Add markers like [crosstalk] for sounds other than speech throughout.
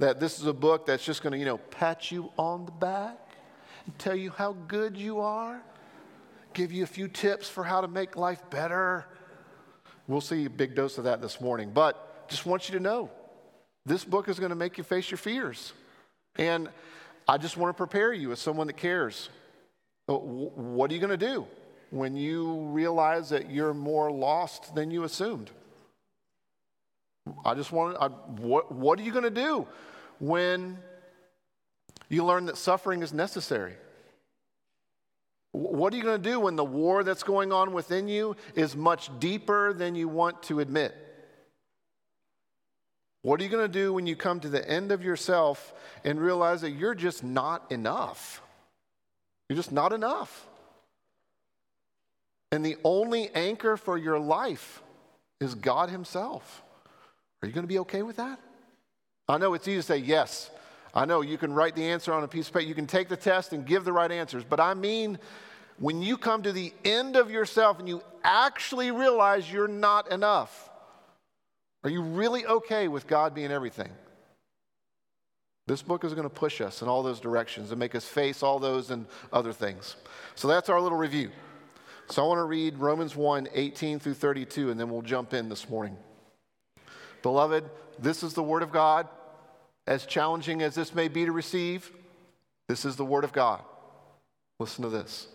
that this is a book that's just going to, you know, pat you on the back and tell you how good you are, give you a few tips for how to make life better. We'll see a big dose of that this morning. But just want you to know this book is going to make you face your fears. And I just want to prepare you as someone that cares. Uh, what are you going to do when you realize that you're more lost than you assumed? I just want to, what, what are you going to do when you learn that suffering is necessary? What are you going to do when the war that's going on within you is much deeper than you want to admit? What are you going to do when you come to the end of yourself and realize that you're just not enough? You're just not enough. And the only anchor for your life is God Himself. Are you going to be okay with that? I know it's easy to say yes. I know you can write the answer on a piece of paper, you can take the test and give the right answers. But I mean, when you come to the end of yourself and you actually realize you're not enough, are you really okay with God being everything? This book is going to push us in all those directions and make us face all those and other things. So that's our little review. So I want to read Romans 1 18 through 32, and then we'll jump in this morning. Beloved, this is the Word of God. As challenging as this may be to receive, this is the Word of God. Listen to this.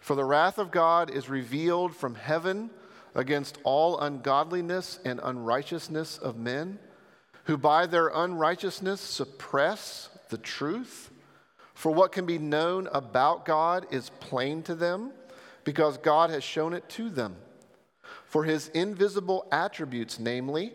For the wrath of God is revealed from heaven against all ungodliness and unrighteousness of men, who by their unrighteousness suppress the truth. For what can be known about God is plain to them, because God has shown it to them. For his invisible attributes, namely,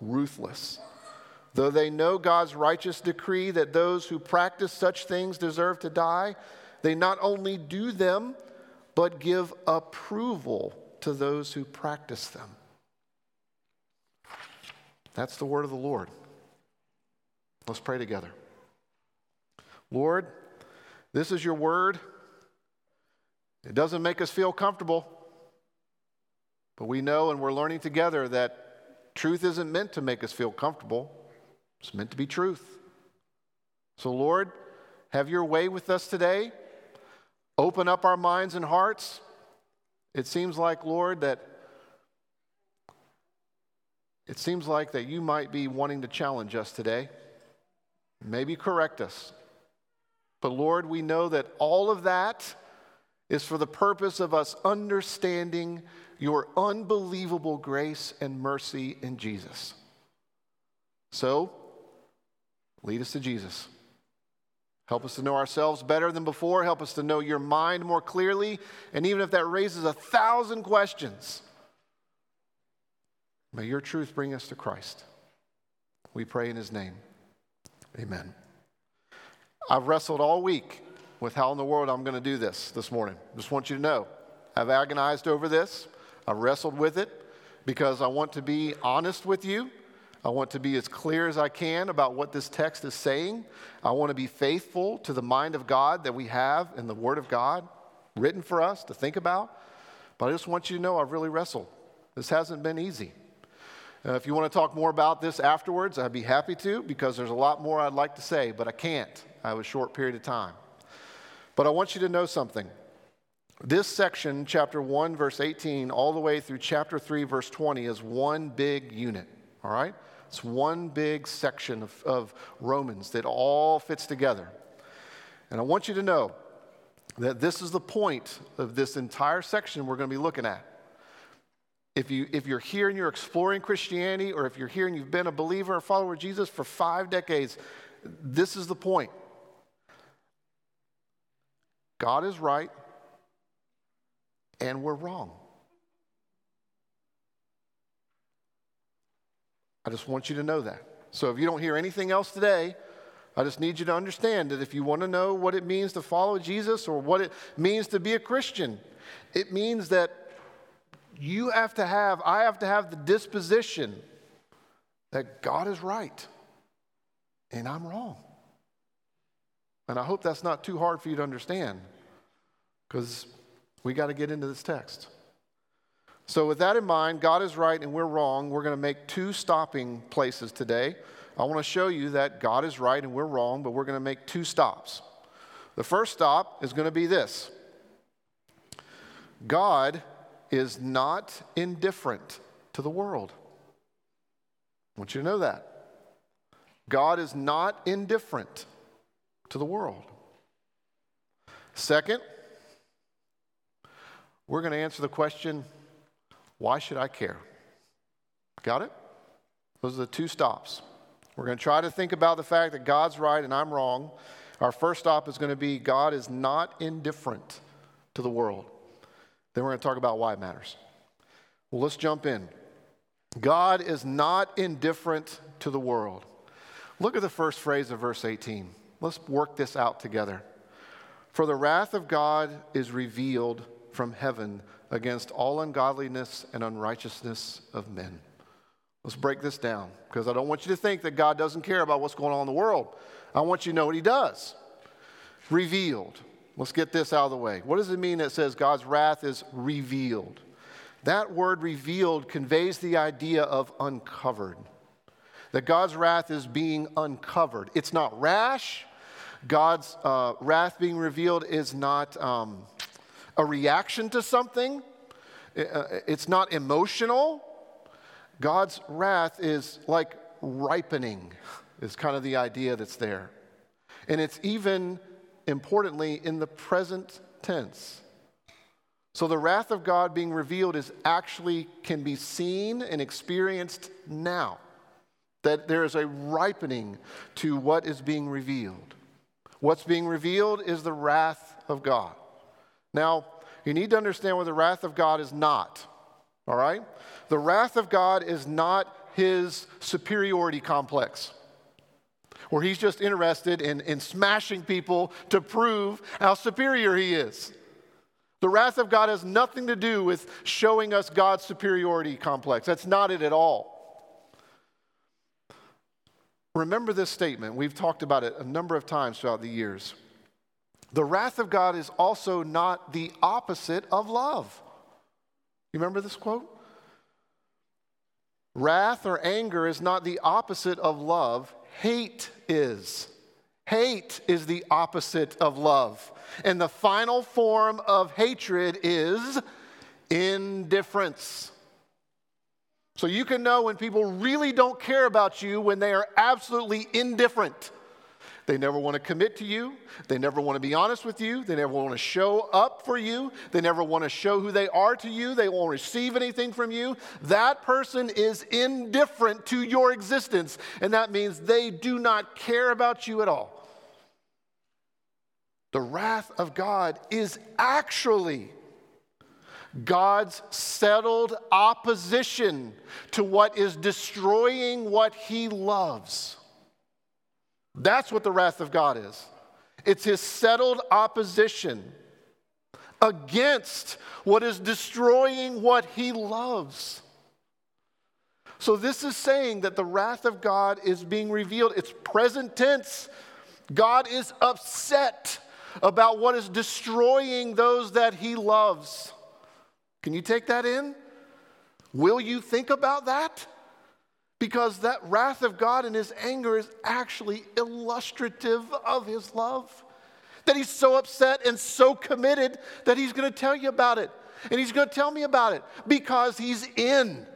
ruthless. Though they know God's righteous decree that those who practice such things deserve to die, they not only do them, but give approval to those who practice them. That's the word of the Lord. Let's pray together. Lord, this is your word. It doesn't make us feel comfortable, but we know and we're learning together that Truth isn't meant to make us feel comfortable, it's meant to be truth. So, Lord, have your way with us today. Open up our minds and hearts. It seems like, Lord, that it seems like that you might be wanting to challenge us today. Maybe correct us. But Lord, we know that all of that is for the purpose of us understanding your unbelievable grace and mercy in Jesus. So, lead us to Jesus. Help us to know ourselves better than before. Help us to know your mind more clearly. And even if that raises a thousand questions, may your truth bring us to Christ. We pray in his name. Amen. I've wrestled all week with how in the world I'm going to do this this morning. Just want you to know. I've agonized over this. I've wrestled with it because I want to be honest with you. I want to be as clear as I can about what this text is saying. I want to be faithful to the mind of God that we have in the Word of God written for us to think about. But I just want you to know I've really wrestled. This hasn't been easy. Uh, if you want to talk more about this afterwards, I'd be happy to because there's a lot more I'd like to say, but I can't. I have a short period of time. But I want you to know something. This section, chapter 1, verse 18, all the way through chapter 3, verse 20, is one big unit, all right? It's one big section of, of Romans that all fits together. And I want you to know that this is the point of this entire section we're going to be looking at. If, you, if you're here and you're exploring Christianity, or if you're here and you've been a believer or follower of Jesus for five decades, this is the point. God is right, and we're wrong. I just want you to know that. So if you don't hear anything else today, I just need you to understand that if you want to know what it means to follow Jesus or what it means to be a Christian, it means that you have to have, I have to have the disposition that God is right and I'm wrong. And I hope that's not too hard for you to understand because we got to get into this text. So, with that in mind, God is right and we're wrong. We're going to make two stopping places today. I want to show you that God is right and we're wrong, but we're going to make two stops. The first stop is going to be this God is not indifferent to the world. I want you to know that. God is not indifferent to the world. Second, we're going to answer the question why should I care? Got it? Those are the two stops. We're going to try to think about the fact that God's right and I'm wrong. Our first stop is going to be God is not indifferent to the world. Then we're going to talk about why it matters. Well, let's jump in. God is not indifferent to the world. Look at the first phrase of verse 18. Let's work this out together. For the wrath of God is revealed from heaven against all ungodliness and unrighteousness of men. Let's break this down because I don't want you to think that God doesn't care about what's going on in the world. I want you to know what He does. Revealed. Let's get this out of the way. What does it mean that says God's wrath is revealed? That word revealed conveys the idea of uncovered. That God's wrath is being uncovered. It's not rash. God's uh, wrath being revealed is not um, a reaction to something, uh, it's not emotional. God's wrath is like ripening, is kind of the idea that's there. And it's even importantly in the present tense. So the wrath of God being revealed is actually can be seen and experienced now. That there is a ripening to what is being revealed. What's being revealed is the wrath of God. Now, you need to understand what the wrath of God is not. All right? The wrath of God is not his superiority complex, where he's just interested in, in smashing people to prove how superior he is. The wrath of God has nothing to do with showing us God's superiority complex. That's not it at all. Remember this statement. We've talked about it a number of times throughout the years. The wrath of God is also not the opposite of love. You remember this quote? Wrath or anger is not the opposite of love, hate is. Hate is the opposite of love. And the final form of hatred is indifference. So you can know when people really don't care about you when they are absolutely indifferent. They never want to commit to you. They never want to be honest with you. They never want to show up for you. They never want to show who they are to you. They won't receive anything from you. That person is indifferent to your existence. And that means they do not care about you at all. The wrath of God is actually God's settled opposition to what is destroying what he loves. That's what the wrath of God is. It's his settled opposition against what is destroying what he loves. So, this is saying that the wrath of God is being revealed. It's present tense. God is upset about what is destroying those that he loves. Can you take that in? Will you think about that? Because that wrath of God and his anger is actually illustrative of his love. That he's so upset and so committed that he's going to tell you about it. And he's going to tell me about it because he's in.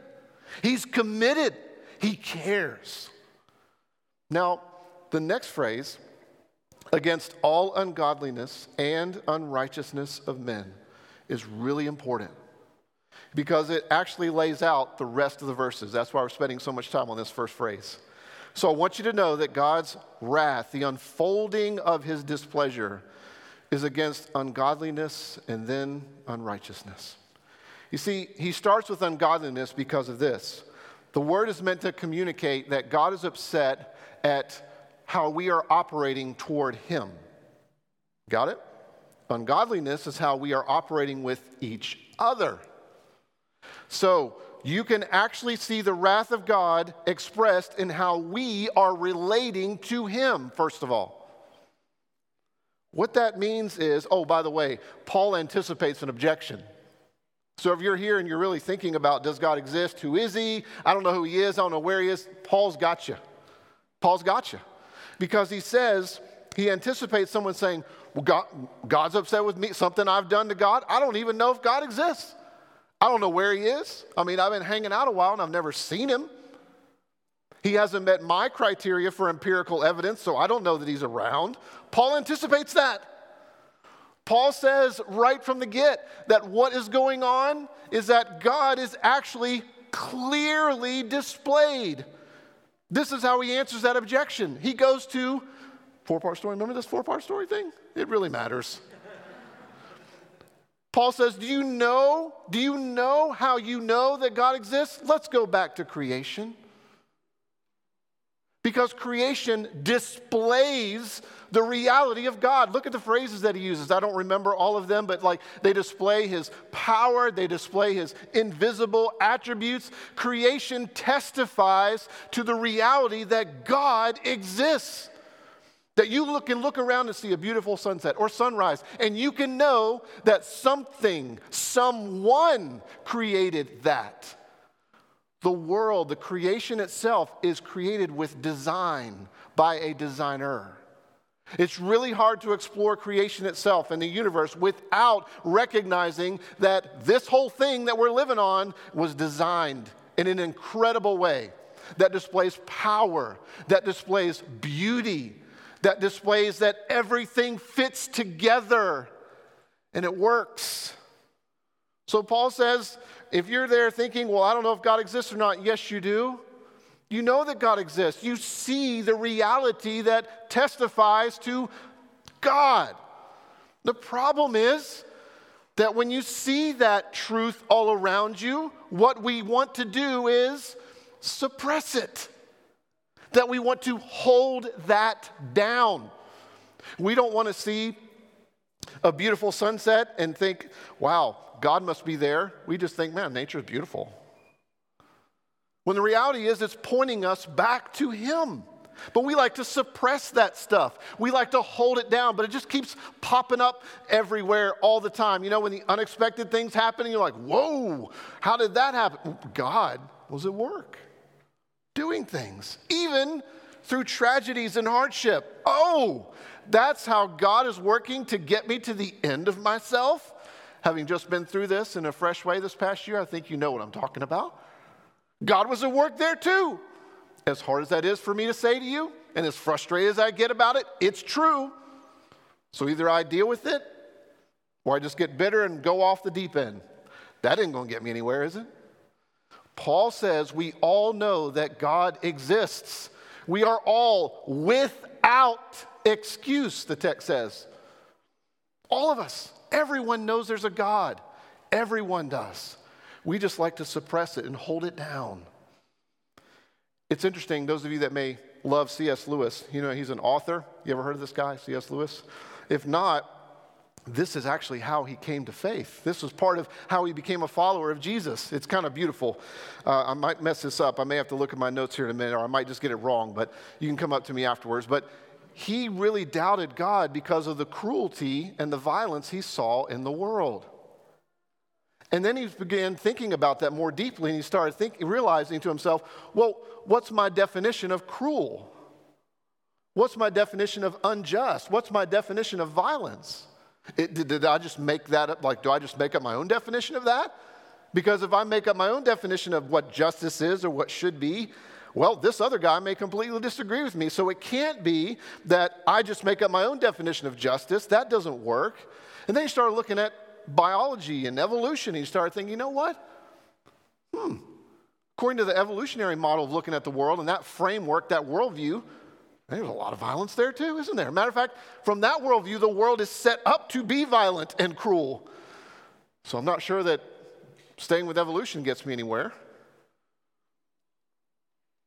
He's committed, he cares. Now, the next phrase, against all ungodliness and unrighteousness of men, is really important because it actually lays out the rest of the verses. That's why we're spending so much time on this first phrase. So I want you to know that God's wrath, the unfolding of his displeasure, is against ungodliness and then unrighteousness. You see, he starts with ungodliness because of this. The word is meant to communicate that God is upset at how we are operating toward him. Got it? Ungodliness is how we are operating with each other. So, you can actually see the wrath of God expressed in how we are relating to Him, first of all. What that means is, oh, by the way, Paul anticipates an objection. So if you're here and you're really thinking about does God exist? Who is he? I don't know who he is. I don't know where he is. Paul's got you. Paul's got you. Because he says, he anticipates someone saying, well, God, God's upset with me, something I've done to God. I don't even know if God exists. I don't know where he is. I mean, I've been hanging out a while and I've never seen him. He hasn't met my criteria for empirical evidence, so I don't know that he's around. Paul anticipates that. Paul says right from the get that what is going on is that God is actually clearly displayed. This is how he answers that objection. He goes to four part story. Remember this four part story thing? It really matters. Paul says, Do you know? Do you know how you know that God exists? Let's go back to creation. Because creation displays the reality of God. Look at the phrases that he uses. I don't remember all of them, but like they display his power, they display his invisible attributes. Creation testifies to the reality that God exists. That you look and look around and see a beautiful sunset or sunrise, and you can know that something, someone created that. The world, the creation itself, is created with design by a designer. It's really hard to explore creation itself and the universe without recognizing that this whole thing that we're living on was designed in an incredible way that displays power, that displays beauty, that displays that everything fits together and it works. So Paul says, if you're there thinking, well, I don't know if God exists or not, yes, you do. You know that God exists. You see the reality that testifies to God. The problem is that when you see that truth all around you, what we want to do is suppress it. That we want to hold that down. We don't want to see a beautiful sunset and think, wow, God must be there. We just think, man, nature is beautiful. When the reality is, it's pointing us back to Him. But we like to suppress that stuff. We like to hold it down, but it just keeps popping up everywhere all the time. You know, when the unexpected things happen, you're like, whoa, how did that happen? God was at work doing things, even through tragedies and hardship. Oh, that's how God is working to get me to the end of myself. Having just been through this in a fresh way this past year, I think you know what I'm talking about. God was at work there too. As hard as that is for me to say to you, and as frustrated as I get about it, it's true. So either I deal with it or I just get bitter and go off the deep end. That ain't gonna get me anywhere, is it? Paul says we all know that God exists. We are all without excuse, the text says. All of us. Everyone knows there's a God. Everyone does. We just like to suppress it and hold it down. It's interesting, those of you that may love C.S. Lewis, you know, he's an author. You ever heard of this guy, C.S. Lewis? If not, this is actually how he came to faith. This was part of how he became a follower of Jesus. It's kind of beautiful. Uh, I might mess this up. I may have to look at my notes here in a minute, or I might just get it wrong, but you can come up to me afterwards. But he really doubted God because of the cruelty and the violence he saw in the world. And then he began thinking about that more deeply, and he started thinking, realizing to himself, well, what's my definition of cruel? What's my definition of unjust? What's my definition of violence? It, did, did I just make that up? Like, do I just make up my own definition of that? Because if I make up my own definition of what justice is or what should be, well, this other guy may completely disagree with me. So it can't be that I just make up my own definition of justice. That doesn't work. And then you start looking at biology and evolution, and you start thinking, you know what? Hmm. According to the evolutionary model of looking at the world and that framework, that worldview, there's a lot of violence there too, isn't there? Matter of fact, from that worldview, the world is set up to be violent and cruel. So I'm not sure that staying with evolution gets me anywhere.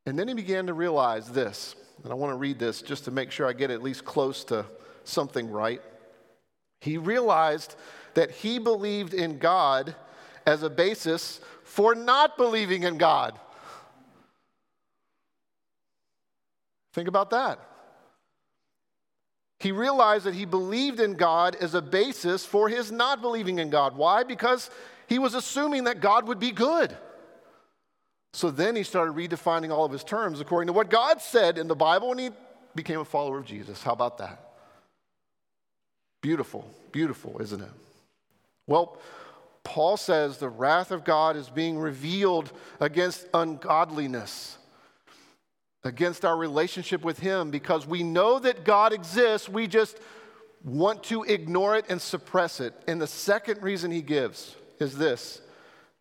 And then he began to realize this, and I want to read this just to make sure I get at least close to something right. He realized that he believed in God as a basis for not believing in God. Think about that. He realized that he believed in God as a basis for his not believing in God. Why? Because he was assuming that God would be good. So then he started redefining all of his terms according to what God said in the Bible, and he became a follower of Jesus. How about that? Beautiful, beautiful, isn't it? Well, Paul says the wrath of God is being revealed against ungodliness against our relationship with Him because we know that God exists. We just want to ignore it and suppress it. And the second reason He gives is this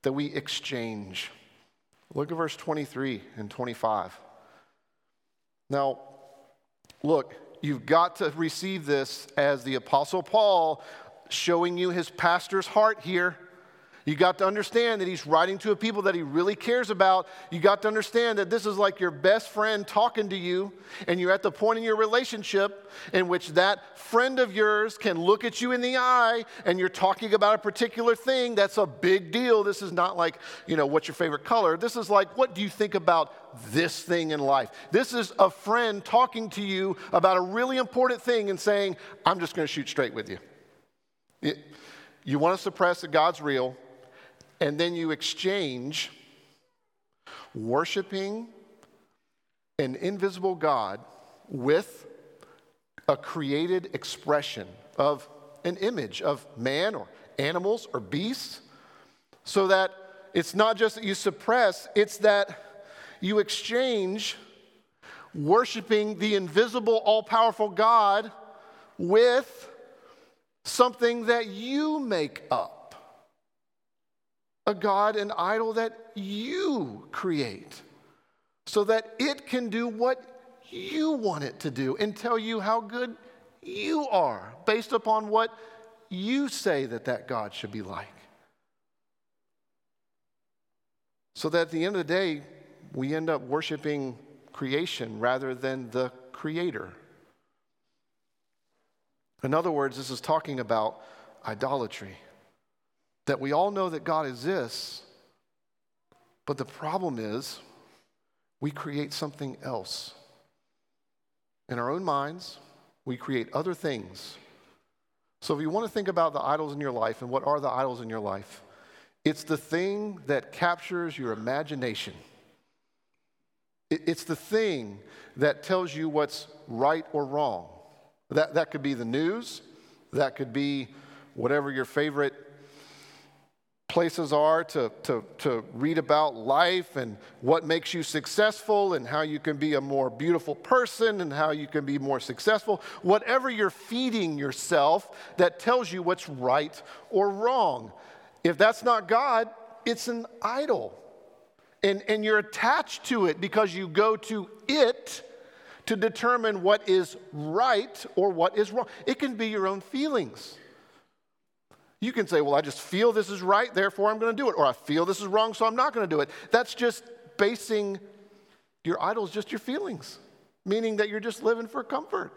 that we exchange. Look at verse 23 and 25. Now, look, you've got to receive this as the Apostle Paul showing you his pastor's heart here. You got to understand that he's writing to a people that he really cares about. You got to understand that this is like your best friend talking to you, and you're at the point in your relationship in which that friend of yours can look at you in the eye and you're talking about a particular thing. That's a big deal. This is not like, you know, what's your favorite color? This is like, what do you think about this thing in life? This is a friend talking to you about a really important thing and saying, I'm just going to shoot straight with you. It, you want to suppress that God's real and then you exchange worshiping an invisible God with a created expression of an image of man or animals or beasts, so that it's not just that you suppress, it's that you exchange worshiping the invisible, all powerful God with something that you make up a God, an idol that you create so that it can do what you want it to do and tell you how good you are based upon what you say that that God should be like. So that at the end of the day, we end up worshiping creation rather than the creator. In other words, this is talking about idolatry that we all know that God exists, but the problem is we create something else. In our own minds, we create other things. So if you want to think about the idols in your life and what are the idols in your life, it's the thing that captures your imagination. It's the thing that tells you what's right or wrong. That, that could be the news, that could be whatever your favorite places are to, to, to read about life and what makes you successful and how you can be a more beautiful person and how you can be more successful. Whatever you're feeding yourself that tells you what's right or wrong. If that's not God, it's an idol. And, and you're attached to it because you go to it to determine what is right or what is wrong. It can be your own feelings. You can say, well, I just feel this is right, therefore I'm going to do it. Or I feel this is wrong, so I'm not going to do it. That's just basing your idols just your feelings, meaning that you're just living for comfort.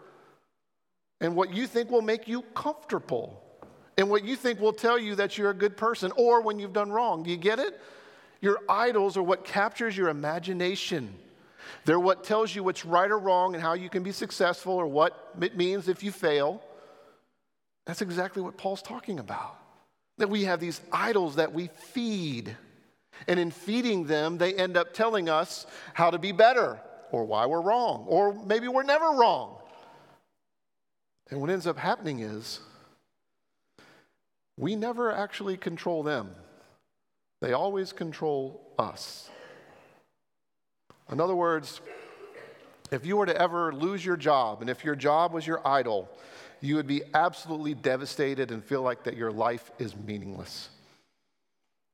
And what you think will make you comfortable. And what you think will tell you that you're a good person or when you've done wrong. Do you get it? Your idols are what captures your imagination. They're what tells you what's right or wrong and how you can be successful or what it means if you fail. That's exactly what Paul's talking about. That we have these idols that we feed. And in feeding them, they end up telling us how to be better or why we're wrong, or maybe we're never wrong. And what ends up happening is we never actually control them, they always control us. In other words, if you were to ever lose your job, and if your job was your idol, you would be absolutely devastated and feel like that your life is meaningless.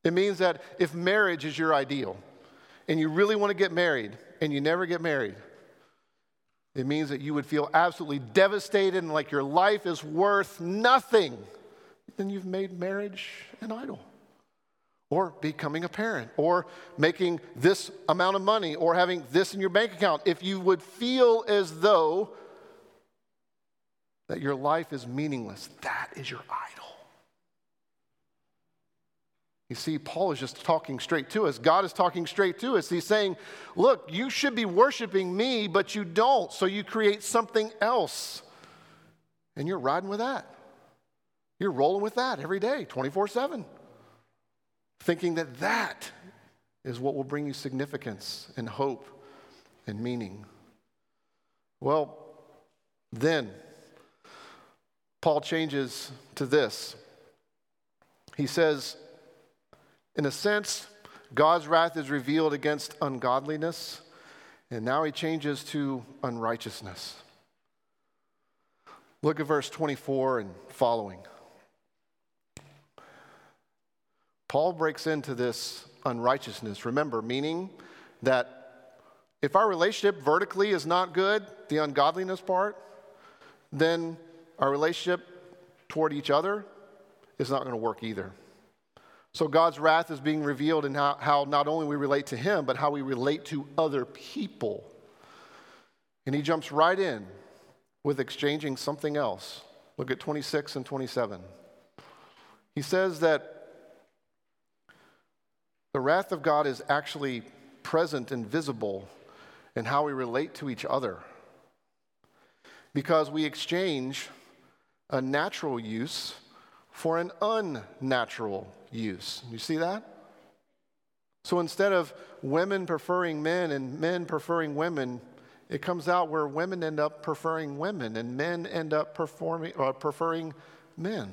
It means that if marriage is your ideal, and you really want to get married, and you never get married, it means that you would feel absolutely devastated and like your life is worth nothing. Then you've made marriage an idol or becoming a parent, or making this amount of money, or having this in your bank account, if you would feel as though that your life is meaningless, that is your idol. You see, Paul is just talking straight to us. God is talking straight to us. He's saying, Look, you should be worshiping me, but you don't. So you create something else. And you're riding with that. You're rolling with that every day, 24 7 thinking that that is what will bring you significance and hope and meaning. Well, then, Paul changes to this. He says, in a sense, God's wrath is revealed against ungodliness, and now he changes to unrighteousness. Look at verse 24 and following. Paul breaks into this unrighteousness. Remember, meaning that if our relationship vertically is not good, the ungodliness part, then our relationship toward each other is not going to work either. So God's wrath is being revealed in how, how not only we relate to Him, but how we relate to other people. And he jumps right in with exchanging something else. Look at 26 and 27. He says that the wrath of God is actually present and visible in how we relate to each other because we exchange a natural use for an unnatural use. You see that? So instead of women preferring men and men preferring women, it comes out where women end up preferring women and men end up performing, uh, preferring men.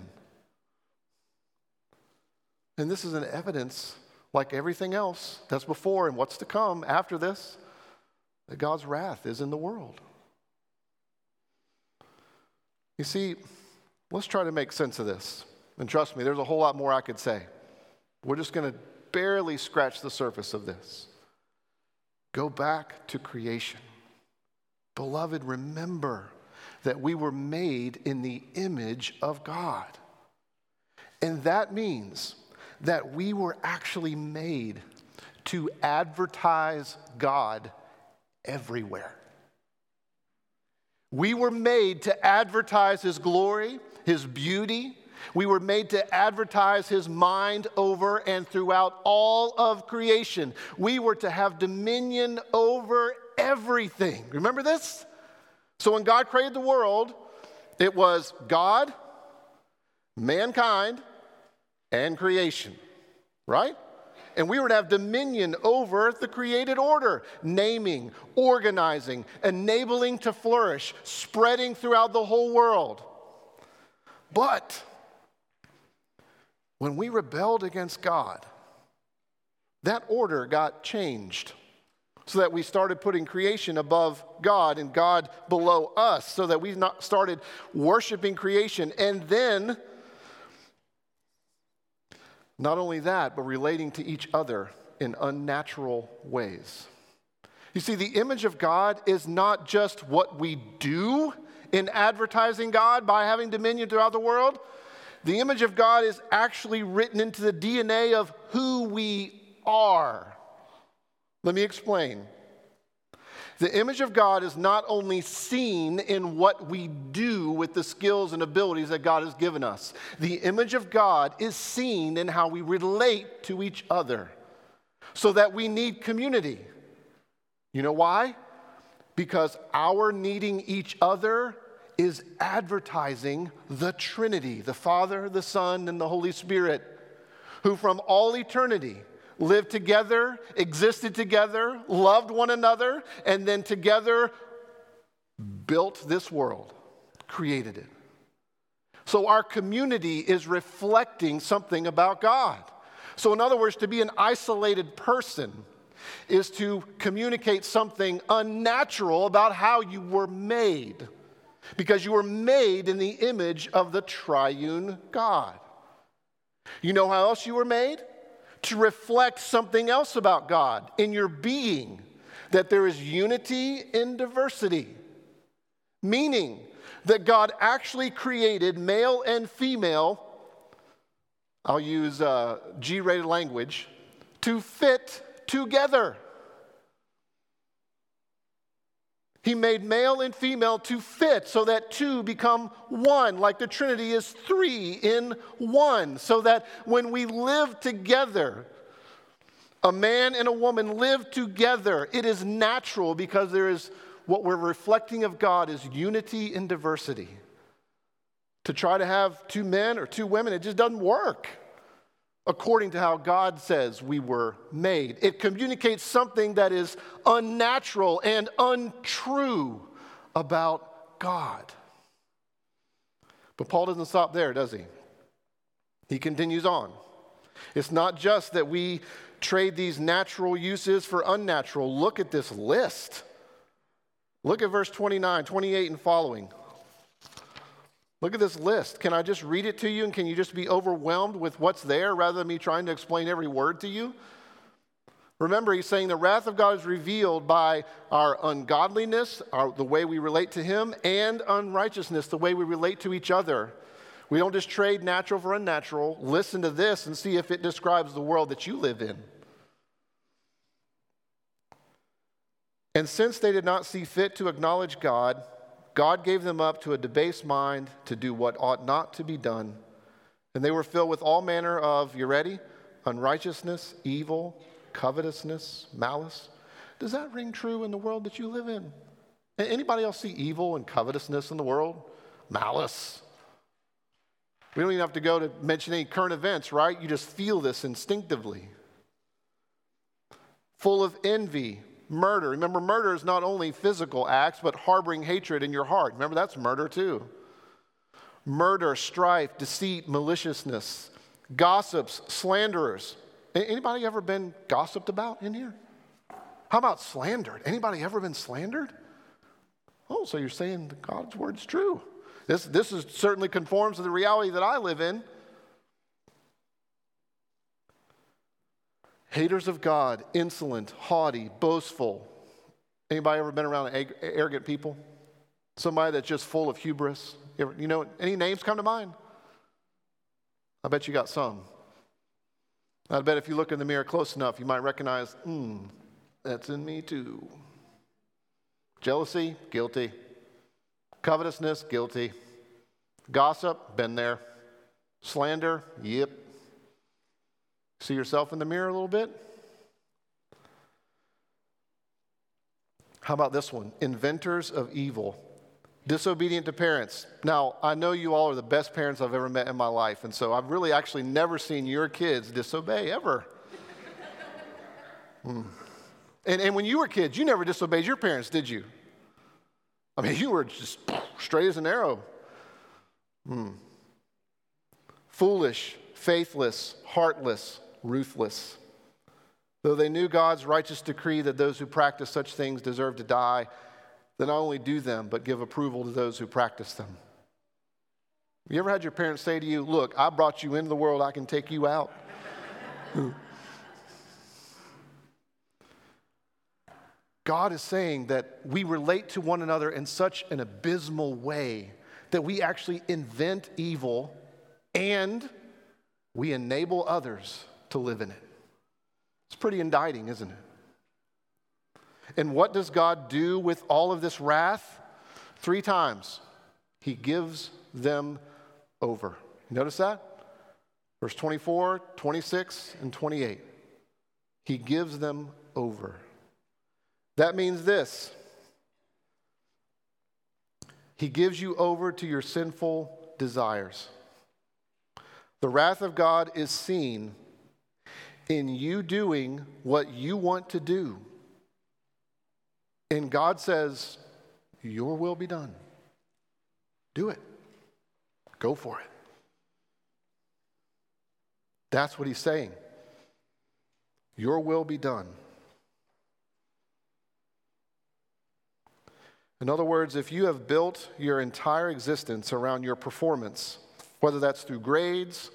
And this is an evidence like everything else that's before and what's to come after this, that God's wrath is in the world. You see, let's try to make sense of this. And trust me, there's a whole lot more I could say. We're just going to barely scratch the surface of this. Go back to creation. Beloved, remember that we were made in the image of God. And that means that we were actually made to advertise God everywhere. We were made to advertise His glory, His beauty. We were made to advertise His mind over and throughout all of creation. We were to have dominion over everything. Remember this? So when God created the world, it was God, mankind, and creation, right? And we were to have dominion over the created order, naming, organizing, enabling to flourish, spreading throughout the whole world. But when we rebelled against God, that order got changed so that we started putting creation above God and God below us, so that we started worshiping creation. And then not only that, but relating to each other in unnatural ways. You see, the image of God is not just what we do in advertising God by having dominion throughout the world. The image of God is actually written into the DNA of who we are. Let me explain. The image of God is not only seen in what we do with the skills and abilities that God has given us, the image of God is seen in how we relate to each other so that we need community. You know why? Because our needing each other is advertising the Trinity, the Father, the Son, and the Holy Spirit, who from all eternity lived together, existed together, loved one another, and then together built this world, created it. So our community is reflecting something about God. So, in other words, to be an isolated person is to communicate something unnatural about how you were made, because you were made in the image of the triune God. You know how else you were made? To reflect something else about God in your being, that there is unity in diversity, meaning that God actually created male and female I'll use uh, G rated language, to fit together. He made male and female to fit so that two become one, like the Trinity is three in one, so that when we live together, a man and a woman live together, it is natural because there is what we're reflecting of God is unity in diversity. To try to have two men or two women, it just doesn't work according to how God says we were made. It communicates something that is unnatural and untrue about God. But Paul doesn't stop there, does he? He continues on. It's not just that we trade these natural uses for unnatural. Look at this list. Look at verse 29, 28, and following. Look at this list. Can I just read it to you and can you just be overwhelmed with what's there rather than me trying to explain every word to you? Remember, he's saying the wrath of God is revealed by our ungodliness, our, the way we relate to him, and unrighteousness, the way we relate to each other. We don't just trade natural for unnatural. Listen to this and see if it describes the world that you live in. And since they did not see fit to acknowledge God, God gave them up to a debased mind to do what ought not to be done. And they were filled with all manner of, you ready? Unrighteousness, evil, covetousness, malice. Does that ring true in the world that you live in? Anybody else see evil and covetousness in the world? Malice. We don't even have to go to mention any current events, right? You just feel this instinctively. Full of envy, murder. Remember, murder is not only physical acts, but harboring hatred in your heart. Remember, that's murder too. Murder, strife, deceit, maliciousness, gossips, slanderers. Anybody ever been gossiped about in here? How about slandered? Anybody ever been slandered? Oh, so you're saying God's word's true. This, this is, certainly conforms to the reality that I live in. Haters of God, insolent, haughty, boastful. Anybody ever been around arrogant people? Somebody that's just full of hubris? You know, any names come to mind? I bet you got some. I bet if you look in the mirror close enough, you might recognize, hmm, that's in me too. Jealousy, guilty. Covetousness, guilty. Gossip, been there. Slander, yep. See yourself in the mirror a little bit? How about this one? Inventors of evil, disobedient to parents. Now, I know you all are the best parents I've ever met in my life, and so I've really actually never seen your kids disobey ever. hmm. and, and when you were kids, you never disobeyed your parents, did you? I mean, you were just straight as an arrow. Hmm. Foolish, faithless, heartless, ruthless. Though they knew God's righteous decree that those who practice such things deserve to die, they not only do them, but give approval to those who practice them. Have You ever had your parents say to you, Look, I brought you into the world, I can take you out? [laughs] God is saying that we relate to one another in such an abysmal way that we actually invent evil and we enable others to live in it. It's pretty indicting, isn't it? And what does God do with all of this wrath? Three times. He gives them over. Notice that? Verse 24, 26, and 28. He gives them over. That means this He gives you over to your sinful desires. The wrath of God is seen in you doing what you want to do. And God says, Your will be done. Do it. Go for it. That's what he's saying. Your will be done. In other words, if you have built your entire existence around your performance, whether that's through grades,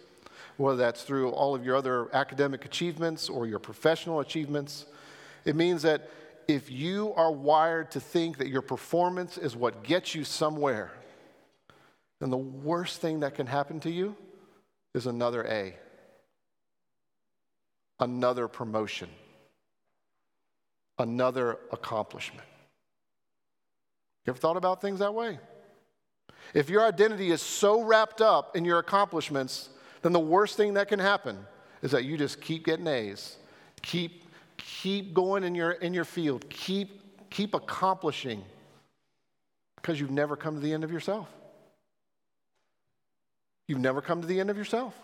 whether that's through all of your other academic achievements or your professional achievements, it means that if you are wired to think that your performance is what gets you somewhere, then the worst thing that can happen to you is another A, another promotion, another accomplishment. You ever thought about things that way? If your identity is so wrapped up in your accomplishments, then the worst thing that can happen is that you just keep getting A's. Keep, keep going in your, in your field. Keep, keep accomplishing because you've never come to the end of yourself. You've never come to the end of yourself.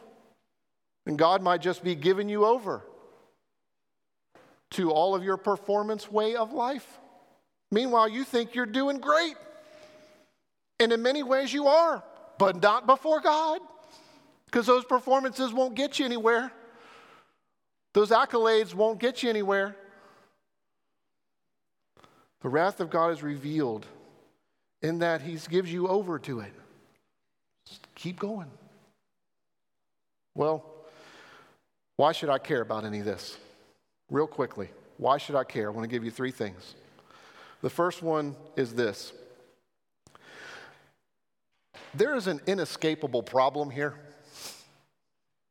And God might just be giving you over to all of your performance way of life. Meanwhile, you think you're doing great. And in many ways, you are, but not before God. Because those performances won't get you anywhere, those accolades won't get you anywhere. The wrath of God is revealed in that He gives you over to it. Just keep going. Well, why should I care about any of this? Real quickly, why should I care? I want to give you three things. The first one is this there is an inescapable problem here.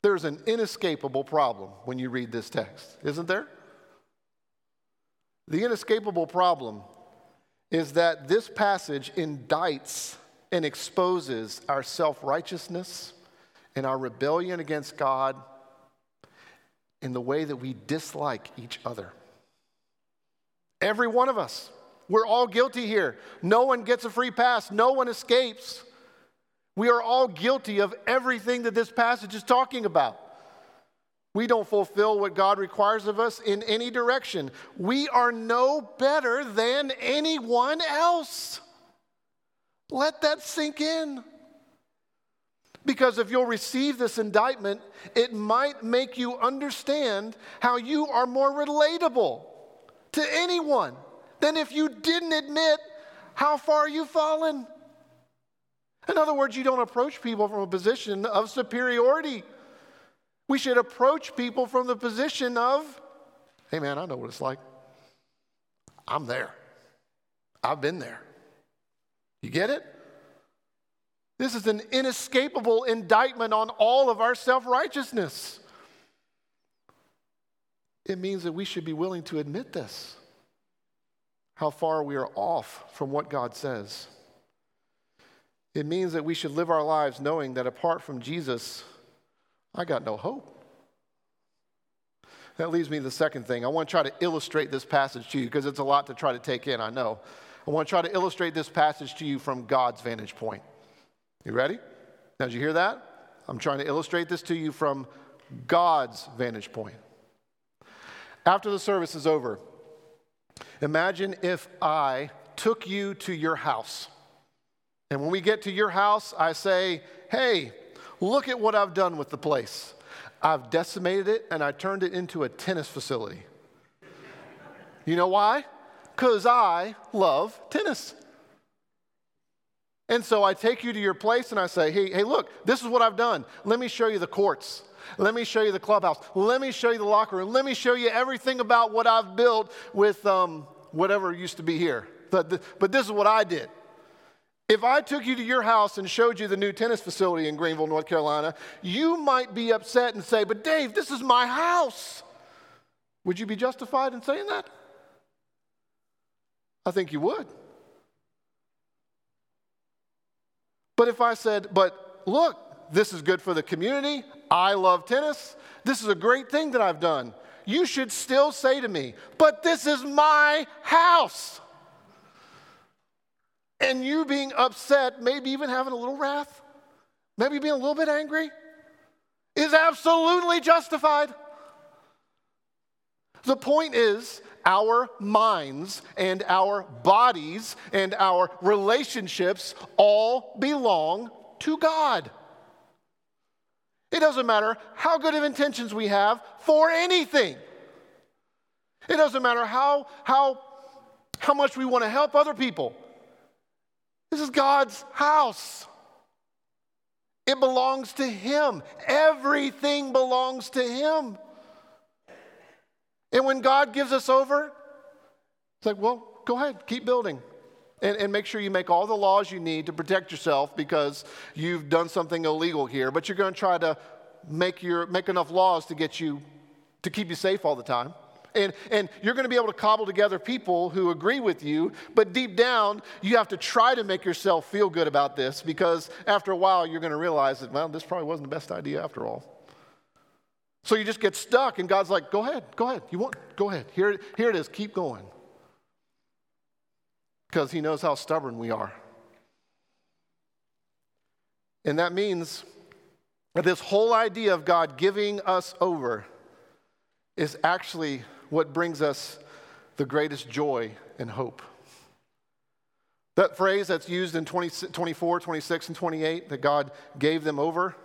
There's an inescapable problem when you read this text, isn't there? The inescapable problem is that this passage indicts and exposes our self righteousness and our rebellion against God in the way that we dislike each other. Every one of us. We're all guilty here. No one gets a free pass, no one escapes. We are all guilty of everything that this passage is talking about. We don't fulfill what God requires of us in any direction. We are no better than anyone else. Let that sink in. Because if you'll receive this indictment, it might make you understand how you are more relatable to anyone than if you didn't admit how far you've fallen. In other words, you don't approach people from a position of superiority. We should approach people from the position of, hey man, I know what it's like. I'm there. I've been there. You get it? This is an inescapable indictment on all of our self righteousness. It means that we should be willing to admit this, how far we are off from what God says. It means that we should live our lives knowing that apart from Jesus, I got no hope. That leads me to the second thing. I want to try to illustrate this passage to you because it's a lot to try to take in, I know. I want to try to illustrate this passage to you from God's vantage point. You ready? Now, did you hear that? I'm trying to illustrate this to you from God's vantage point. After the service is over, imagine if I took you to your house. And when we get to your house, I say, hey, look at what I've done with the place. I've decimated it and I turned it into a tennis facility. You know why? Because I love tennis. And so I take you to your place and I say, hey, hey, look, this is what I've done. Let me show you the courts. Let me show you the clubhouse. Let me show you the locker room. Let me show you everything about what I've built with um, whatever used to be here. But, but this is what I did. If I took you to your house and showed you the new tennis facility in Greenville, North Carolina, you might be upset and say, But Dave, this is my house. Would you be justified in saying that? I think you would. But if I said, But look, this is good for the community, I love tennis, this is a great thing that I've done, you should still say to me, But this is my house and you being upset, maybe even having a little wrath, maybe being a little bit angry, is absolutely justified. The point is, our minds and our bodies and our relationships all belong to God. It doesn't matter how good of intentions we have for anything. It doesn't matter how, how, how much we want to help other people. This is God's house. It belongs to Him. Everything belongs to Him. And when God gives us over, it's like, well, go ahead, keep building. And, and, make sure you make all the laws you need to protect yourself because you've done something illegal here. But you're going to try to make, your, make enough laws to get you, to keep you safe all the time. And, and you're going to be able to cobble together people who agree with you, but deep down, you have to try to make yourself feel good about this because after a while, you're going to realize that, well, this probably wasn't the best idea after all. So you just get stuck, and God's like, go ahead, go ahead. You want, go ahead. Here, here it is, keep going. Because He knows how stubborn we are. And that means that this whole idea of God giving us over is actually what brings us the greatest joy and hope. That phrase that's used in 20, 24, 26, and 28 that God gave them over.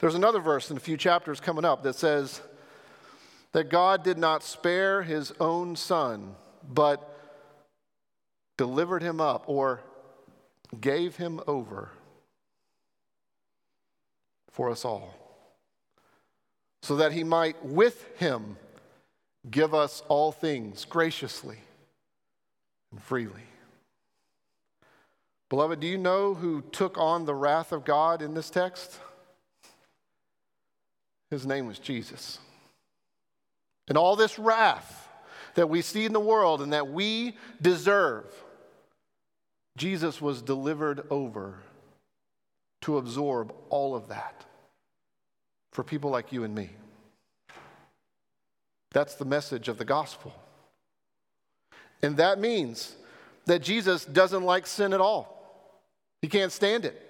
There's another verse in a few chapters coming up that says that God did not spare his own son, but delivered him up or gave him over for us all, so that he might with him give us all things graciously and freely. Beloved, do you know who took on the wrath of God in this text? His name was Jesus. And all this wrath that we see in the world and that we deserve, Jesus was delivered over to absorb all of that for people like you and me. That's the message of the gospel. And that means that Jesus doesn't like sin at all. He can't stand it.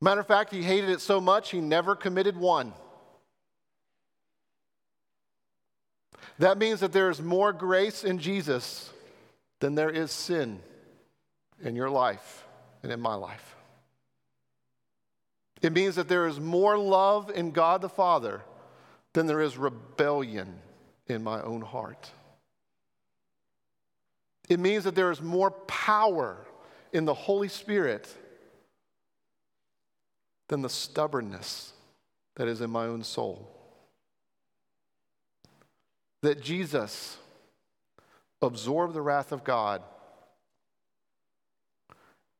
Matter of fact, he hated it so much he never committed one. That means that there is more grace in Jesus than there is sin in your life and in my life. It means that there is more love in God the Father than there is rebellion in my own heart. It means that there is more power in the Holy Spirit than the stubbornness that is in my own soul. That Jesus absorbed the wrath of God,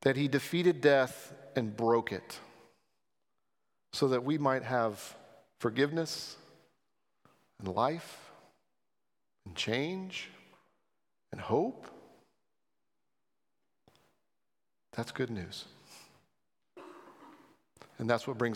that he defeated death and broke it, so that we might have forgiveness and life and change and hope. That's good news. And that's what brings